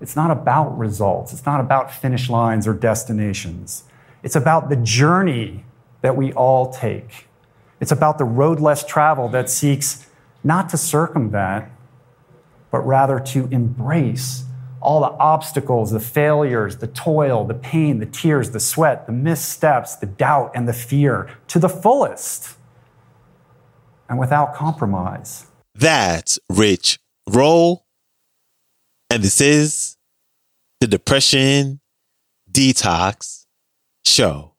It's not about results. It's not about finish lines or destinations. It's about the journey that we all take. It's about the road less traveled that seeks not to circumvent, but rather to embrace all the obstacles, the failures, the toil, the pain, the tears, the sweat, the missteps, the doubt, and the fear to the fullest and without compromise. That's Rich Roll. And this is the Depression Detox Show.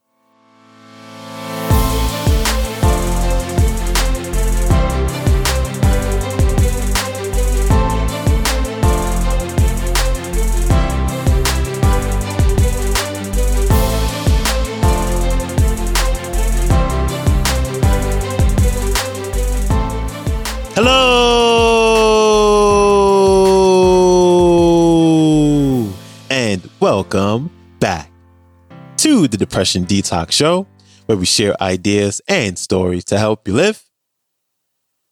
Depression Detox Show, where we share ideas and stories to help you live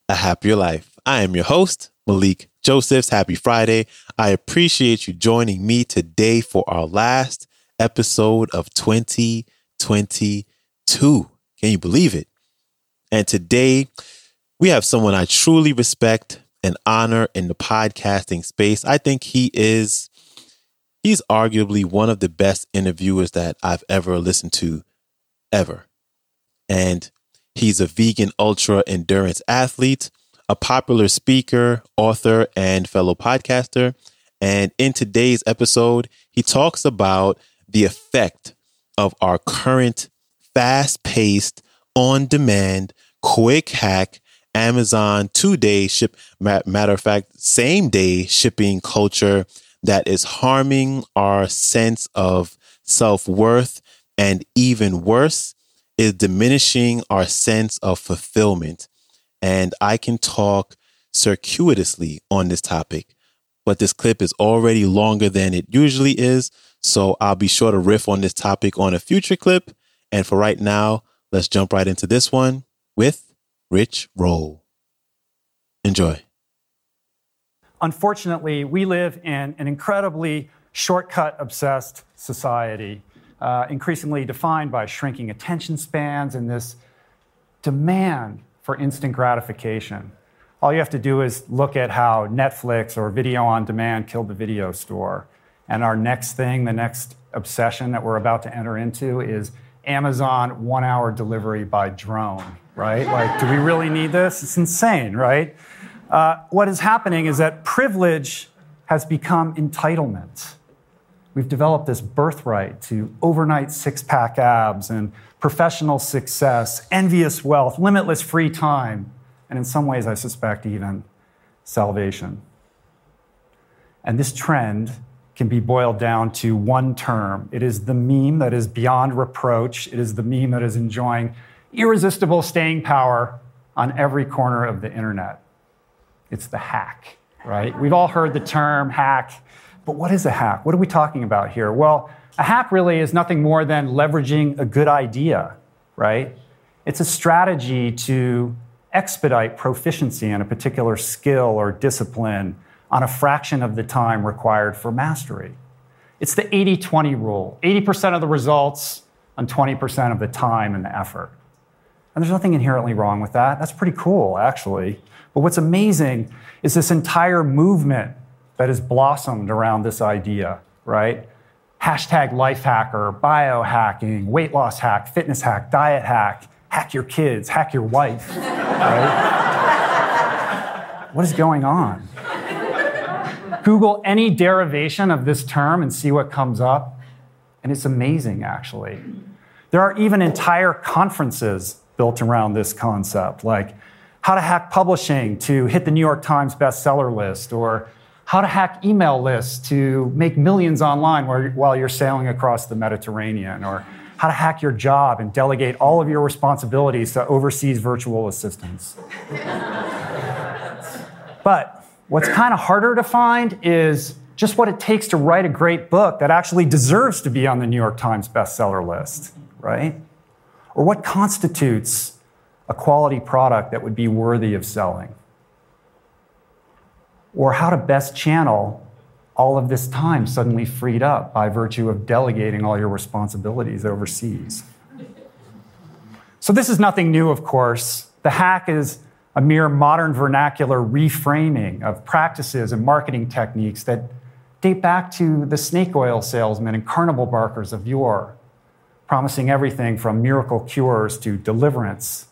a happier life. I am your host, Malikee Josephs. Happy Friday. I appreciate you joining me today for our last episode of 2022. Can you believe it? And today, we have someone I truly respect and honor in the podcasting space. I think he is he's arguably one of the best interviewers that I've ever listened to ever. And he's a vegan ultra endurance athlete, a popular speaker, author, and fellow podcaster. And in today's episode, he talks about the effect of our current fast paced, on demand, quick hack Amazon two day ship, matter of fact, same day shipping culture that is harming our sense of self worth and even worse is diminishing our sense of fulfillment. And I can talk circuitously on this topic, but this clip is already longer than it usually is. So I'll be sure to riff on this topic on a future clip. And for right now, let's jump right into this one with Rich Roll. Enjoy. Unfortunately, we live in an incredibly shortcut obsessed society, uh, increasingly defined by shrinking attention spans and this demand for instant gratification. All you have to do is look at how Netflix or video on demand killed the video store. And our next thing, the next obsession that we're about to enter into is Amazon one hour delivery by drone, right? Like, do we really need this? It's insane, right? Uh, what is happening is that privilege has become entitlement. We've developed this birthright to overnight six pack abs and professional success, envious wealth, limitless free time, and in some ways, I suspect, even salvation. And this trend can be boiled down to one term. It is the meme that is beyond reproach. It is the meme that is enjoying irresistible staying power on every corner of the internet. It's the hack, right? We've all heard the term hack, but what is a hack? What are we talking about here? Well, a hack really is nothing more than leveraging a good idea, right? It's a strategy to expedite proficiency in a particular skill or discipline on a fraction of the time required for mastery. It's the 80 20 rule 80% of the results on 20% of the time and the effort. And there's nothing inherently wrong with that. That's pretty cool, actually. But what's amazing is this entire movement that has blossomed around this idea, right? Hashtag life hacker, biohacking, weight loss hack, fitness hack, diet hack, hack your kids, hack your wife, right? what is going on? Google any derivation of this term and see what comes up. And it's amazing, actually. There are even entire conferences built around this concept, like how to hack publishing to hit the New York Times bestseller list, or how to hack email lists to make millions online while you're sailing across the Mediterranean, or how to hack your job and delegate all of your responsibilities to overseas virtual assistants. but What's kind of harder to find is just what it takes to write a great book that actually deserves to be on the New York Times bestseller list, right? Or what constitutes a quality product that would be worthy of selling? Or how to best channel all of this time suddenly freed up by virtue of delegating all your responsibilities overseas. So, this is nothing new, of course. The hack is a mere modern vernacular reframing of practices and marketing techniques that date back to the snake oil salesmen and carnival barkers of yore, promising everything from miracle cures to deliverance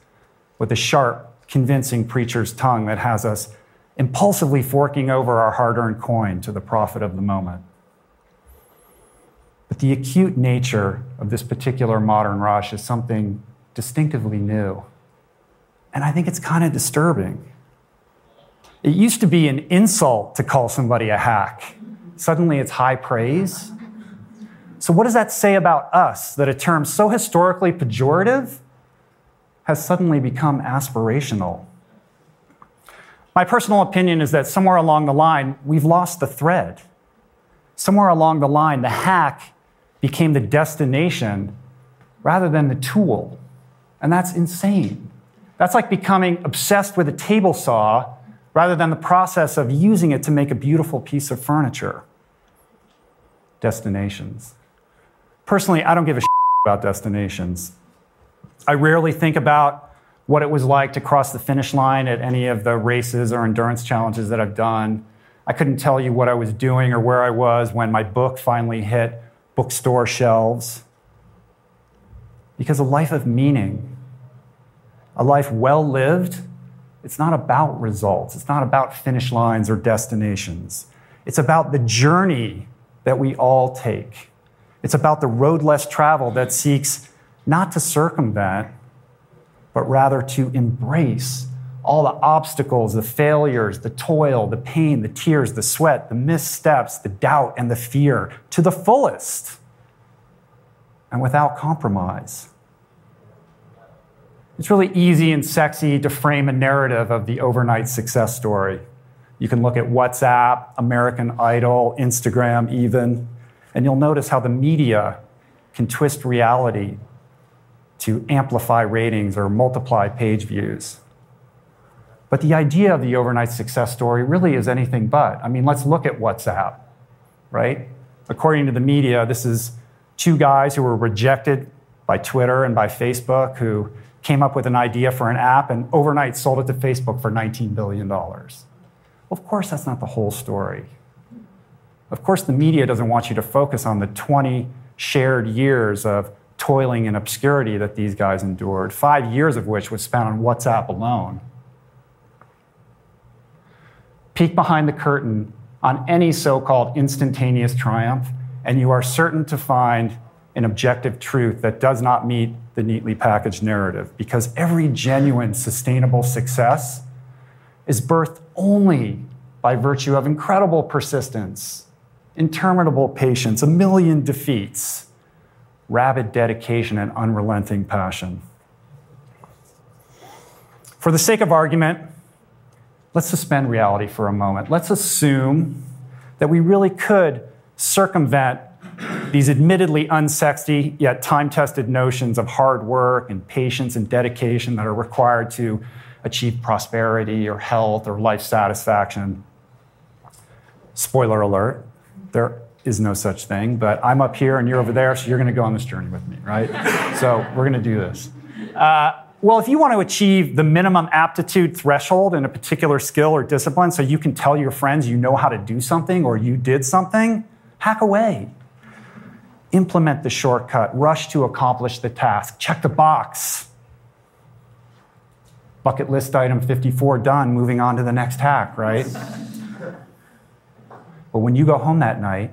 with a sharp, convincing preacher's tongue that has us impulsively forking over our hard earned coin to the prophet of the moment. But the acute nature of this particular modern rush is something distinctively new. And I think it's kind of disturbing. It used to be an insult to call somebody a hack. Suddenly it's high praise. So, what does that say about us that a term so historically pejorative has suddenly become aspirational? My personal opinion is that somewhere along the line, we've lost the thread. Somewhere along the line, the hack became the destination rather than the tool. And that's insane. That's like becoming obsessed with a table saw rather than the process of using it to make a beautiful piece of furniture. Destinations. Personally, I don't give a shit about destinations. I rarely think about what it was like to cross the finish line at any of the races or endurance challenges that I've done. I couldn't tell you what I was doing or where I was when my book finally hit bookstore shelves. Because a life of meaning, a life well lived, it's not about results. It's not about finish lines or destinations. It's about the journey that we all take. It's about the road less traveled that seeks not to circumvent, but rather to embrace all the obstacles, the failures, the toil, the pain, the tears, the sweat, the missteps, the doubt, and the fear to the fullest and without compromise. It's really easy and sexy to frame a narrative of the overnight success story. You can look at WhatsApp, American Idol, Instagram, even, and you'll notice how the media can twist reality to amplify ratings or multiply page views. But the idea of the overnight success story really is anything but. I mean, let's look at WhatsApp, right? According to the media, this is two guys who were rejected by Twitter and by Facebook who came up with an idea for an app and overnight sold it to Facebook for $19 billion. Of course, that's not the whole story. Of course, the media doesn't want you to focus on the 20 shared years of toiling in obscurity that these guys endured, five years of which was spent on WhatsApp alone. Peek behind the curtain on any so called instantaneous triumph, and you are certain to find an objective truth that does not meet the neatly packaged narrative. Because every genuine, sustainable success is birthed only by virtue of incredible persistence, interminable patience, a million defeats rabid dedication and unrelenting passion. For the sake of argument, let's suspend reality for a moment. Let's assume that we really could circumvent these admittedly unsexy yet time tested notions of hard work and patience and dedication that are required to achieve prosperity or health or life satisfaction. Spoiler alert, there is no such thing, but I'm up here and you're over there, so you're going to go on this journey with me, right? so we're going to do this. Uh, well, if you want to achieve the minimum aptitude threshold in a particular skill or discipline so you can tell your friends you know how to do something or you did something, hack away. Implement the shortcut, rush to accomplish the task, check the box. Bucket list item 54 done, moving on to the next hack, right? but when you go home that night,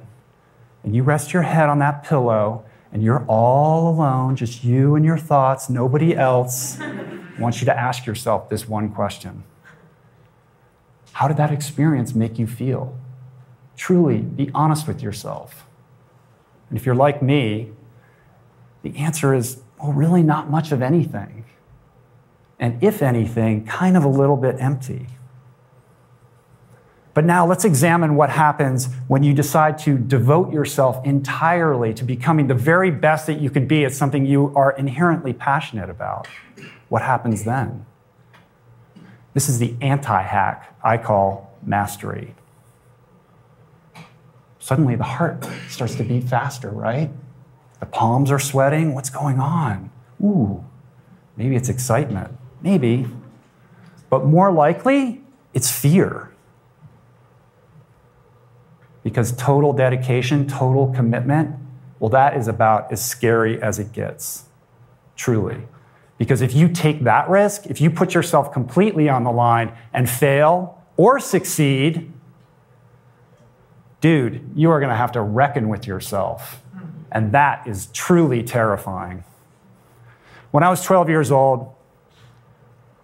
and you rest your head on that pillow and you're all alone, just you and your thoughts, nobody else, I want you to ask yourself this one question How did that experience make you feel? Truly, be honest with yourself. And if you're like me, the answer is, well, really not much of anything. And if anything, kind of a little bit empty. But now let's examine what happens when you decide to devote yourself entirely to becoming the very best that you can be at something you are inherently passionate about. What happens then? This is the anti hack I call mastery. Suddenly the heart starts to beat faster, right? The palms are sweating. What's going on? Ooh, maybe it's excitement. Maybe. But more likely, it's fear. Because total dedication, total commitment, well, that is about as scary as it gets, truly. Because if you take that risk, if you put yourself completely on the line and fail or succeed, dude, you are going to have to reckon with yourself. Mm-hmm. And that is truly terrifying. When I was 12 years old,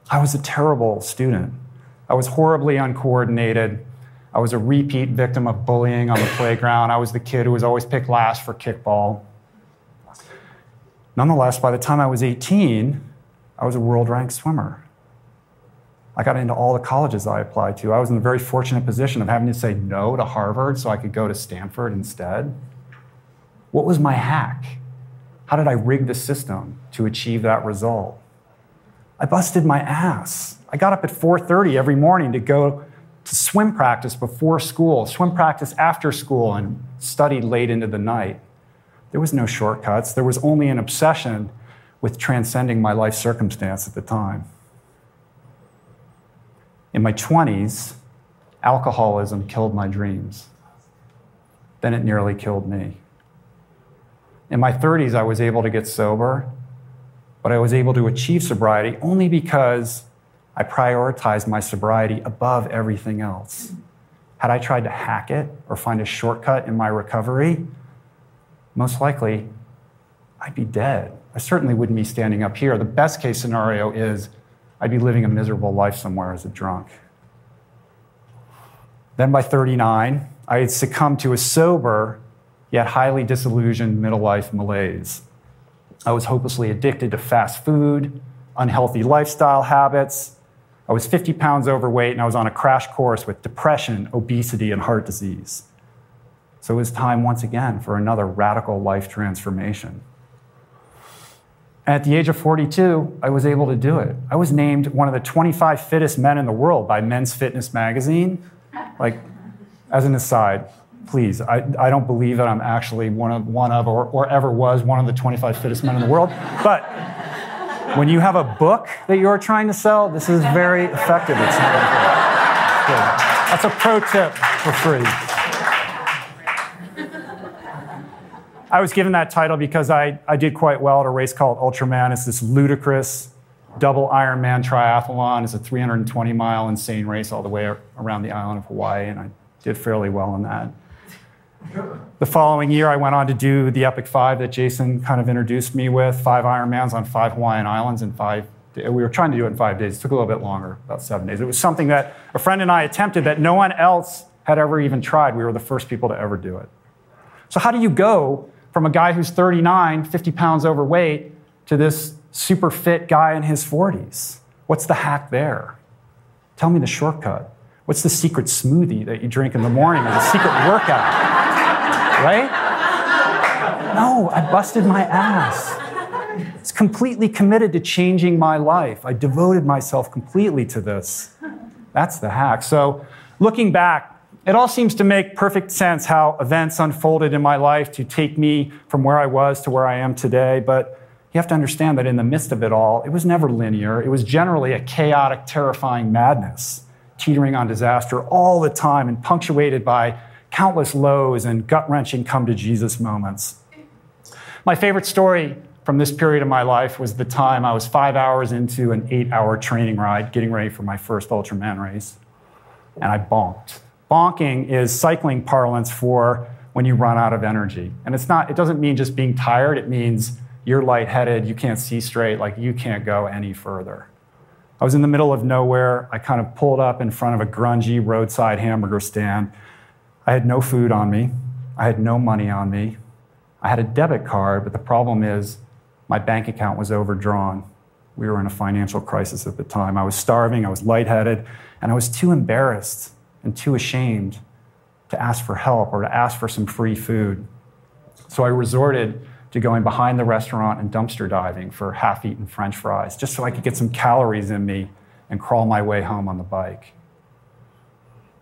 I was a terrible student. I was horribly uncoordinated. I was a repeat victim of bullying on the playground. I was the kid who was always picked last for kickball. Nonetheless, by the time I was 18, I was a world ranked swimmer. I got into all the colleges I applied to. I was in the very fortunate position of having to say no to Harvard so I could go to Stanford instead. What was my hack? How did I rig the system to achieve that result? I busted my ass. I got up at 4:30 every morning to go swim practice before school, swim practice after school and studied late into the night. There was no shortcuts. There was only an obsession with transcending my life circumstance at the time. In my 20s, alcoholism killed my dreams. Then it nearly killed me. In my 30s, I was able to get sober, but I was able to achieve sobriety only because I prioritized my sobriety above everything else. Had I tried to hack it or find a shortcut in my recovery, most likely I'd be dead. I certainly wouldn't be standing up here. The best case scenario is I'd be living a miserable life somewhere as a drunk. Then by 39, I had succumbed to a sober yet highly disillusioned middle life malaise. I was hopelessly addicted to fast food, unhealthy lifestyle habits. I was 50 pounds overweight and I was on a crash course with depression, obesity, and heart disease. So it was time once again for another radical life transformation. At the age of 42, I was able to do it. I was named one of the 25 fittest men in the world by Men's Fitness magazine. Like, as an aside, please, I, I don't believe that I'm actually one of, one of or, or ever was one of the 25 fittest men in the world. But when you have a book that you're trying to sell, this is very effective. It's That's a pro tip for free. I was given that title because I, I did quite well at a race called Ultraman. It's this ludicrous double Ironman triathlon. It's a 320 mile insane race all the way around the island of Hawaii, and I did fairly well in that. The following year, I went on to do the Epic Five that Jason kind of introduced me with five Ironmans on five Hawaiian islands in five we were trying to do it in five days. It took a little bit longer, about seven days. It was something that a friend and I attempted that no one else had ever even tried. We were the first people to ever do it. So, how do you go from a guy who's 39, 50 pounds overweight, to this super fit guy in his 40s? What's the hack there? Tell me the shortcut. What's the secret smoothie that you drink in the morning as a secret workout? Right? No, I busted my ass. It's completely committed to changing my life. I devoted myself completely to this. That's the hack. So, looking back, it all seems to make perfect sense how events unfolded in my life to take me from where I was to where I am today. But you have to understand that in the midst of it all, it was never linear. It was generally a chaotic, terrifying madness, teetering on disaster all the time and punctuated by countless lows and gut wrenching come to Jesus moments. My favorite story from this period of my life was the time I was five hours into an eight hour training ride getting ready for my first Ultraman race, and I bonked. Bonking is cycling parlance for when you run out of energy. And it's not, it doesn't mean just being tired, it means you're lightheaded, you can't see straight, like you can't go any further. I was in the middle of nowhere. I kind of pulled up in front of a grungy roadside hamburger stand I had no food on me. I had no money on me. I had a debit card, but the problem is my bank account was overdrawn. We were in a financial crisis at the time. I was starving, I was lightheaded, and I was too embarrassed and too ashamed to ask for help or to ask for some free food. So I resorted to going behind the restaurant and dumpster diving for half eaten french fries just so I could get some calories in me and crawl my way home on the bike.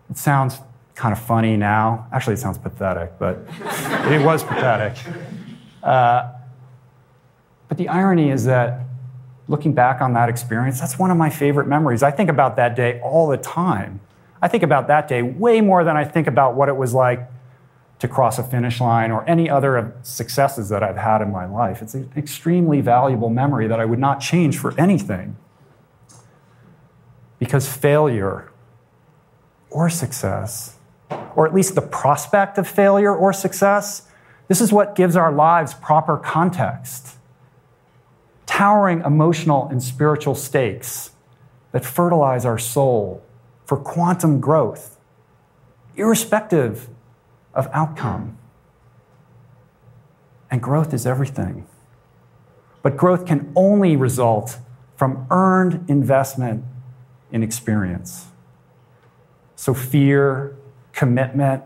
It sounds kind of funny now. Actually, it sounds pathetic, but it was pathetic. Uh, but the irony is that looking back on that experience, that's one of my favorite memories. I think about that day all the time. I think about that day way more than I think about what it was like to cross a finish line or any other successes that I've had in my life. It's an extremely valuable memory that I would not change for anything. Because failure or success, or at least the prospect of failure or success, this is what gives our lives proper context. Towering emotional and spiritual stakes that fertilize our soul for quantum growth, irrespective of outcome. And growth is everything. But growth can only result from earned investment in experience. So, fear, commitment,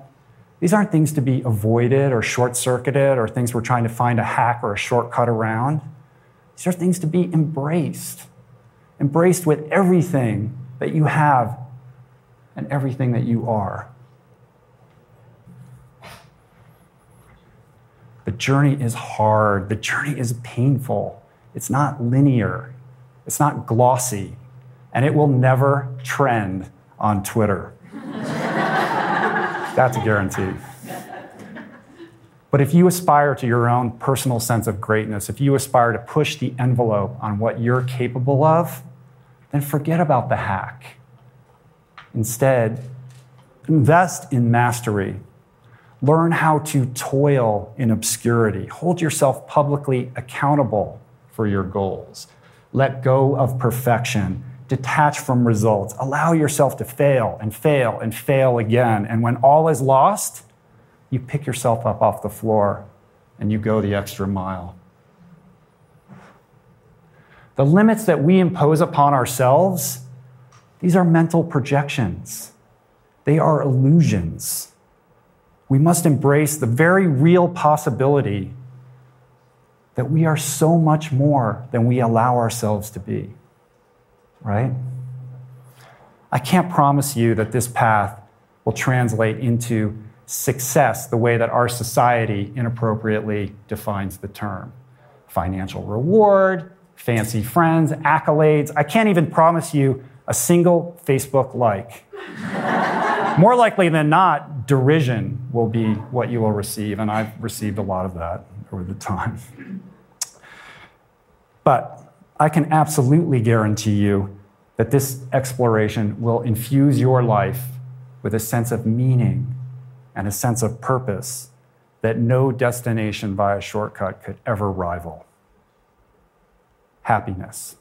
these aren't things to be avoided or short circuited or things we're trying to find a hack or a shortcut around. These are things to be embraced, embraced with everything that you have and everything that you are. The journey is hard, the journey is painful, it's not linear, it's not glossy, and it will never trend on Twitter. That's a guarantee. But if you aspire to your own personal sense of greatness, if you aspire to push the envelope on what you're capable of, then forget about the hack. Instead, invest in mastery. Learn how to toil in obscurity. Hold yourself publicly accountable for your goals. Let go of perfection. Detach from results. Allow yourself to fail and fail and fail again. And when all is lost, you pick yourself up off the floor and you go the extra mile. The limits that we impose upon ourselves these are mental projections, they are illusions. We must embrace the very real possibility that we are so much more than we allow ourselves to be. Right? I can't promise you that this path will translate into success the way that our society inappropriately defines the term financial reward, fancy friends, accolades. I can't even promise you a single Facebook like. More likely than not, derision will be what you will receive, and I've received a lot of that over the time. But I can absolutely guarantee you that this exploration will infuse your life with a sense of meaning and a sense of purpose that no destination via shortcut could ever rival. Happiness.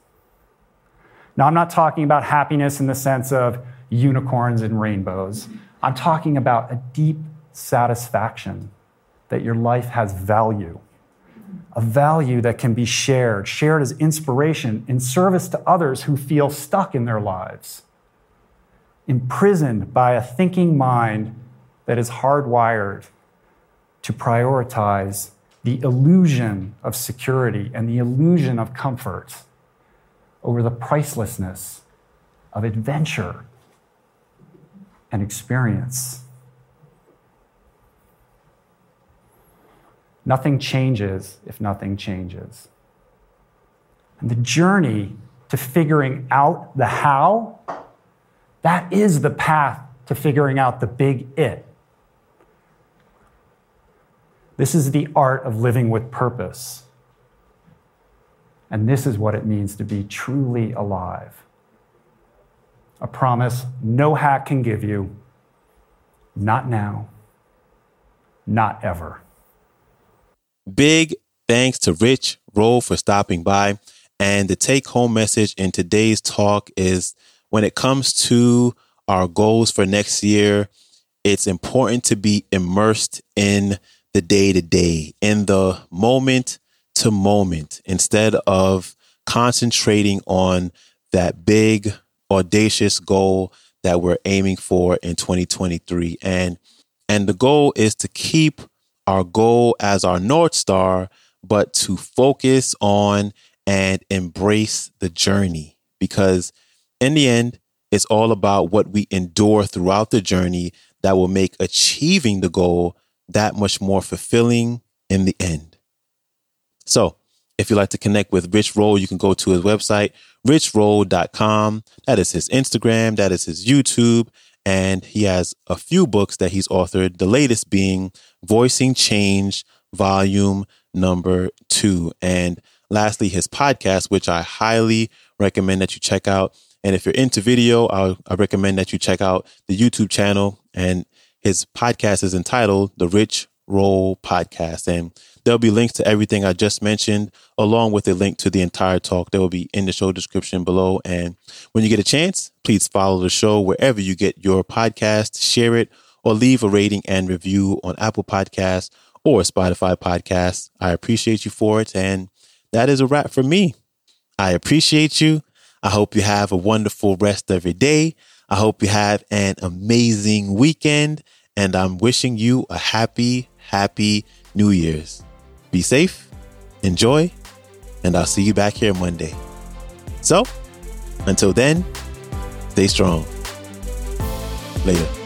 Now, I'm not talking about happiness in the sense of unicorns and rainbows. I'm talking about a deep satisfaction that your life has value, a value that can be shared, shared as inspiration in service to others who feel stuck in their lives, imprisoned by a thinking mind that is hardwired to prioritize the illusion of security and the illusion of comfort over the pricelessness of adventure and experience. Nothing changes if nothing changes. And the journey to figuring out the how, that is the path to figuring out the big it. This is the art of living with purpose. And this is what it means to be truly alive. A promise no hack can give you, not now, not ever. Big thanks to Rich Roll for stopping by. And the take home message in today's talk is when it comes to our goals for next year, it's important to be immersed in the day to day, in the moment to moment instead of concentrating on that big, audacious goal that we're aiming for in 2023. And, and the goal is to keep our goal as our North Star, but to focus on and embrace the journey because in the end, it's all about what we endure throughout the journey that will make achieving the goal that much more fulfilling in the end. So, if you'd like to connect with Rich Roll, you can go to his website, richroll.com. That is his Instagram, that is his YouTube, and he has a few books that he's authored, the latest being Voicing Change, Volume Number Two. And lastly, his podcast, which I highly recommend that you check out. And if you're into video, I, I recommend that you check out the YouTube channel. And his podcast is entitled The Rich Roll Podcast. And there'll be links to everything I just mentioned, along with a link to the entire talk that will be in the show description below. And when you get a chance, please follow the show wherever you get your podcast, share it, or leave a rating and review on Apple Podcasts or Spotify Podcasts. I appreciate you for it. And that is a wrap for me. I appreciate you. I hope you have a wonderful rest of your day. I hope you have an amazing weekend. And I'm wishing you a happy, happy New Year's. Be safe, enjoy, and I'll see you back here Monday. So, until then, stay strong. Later.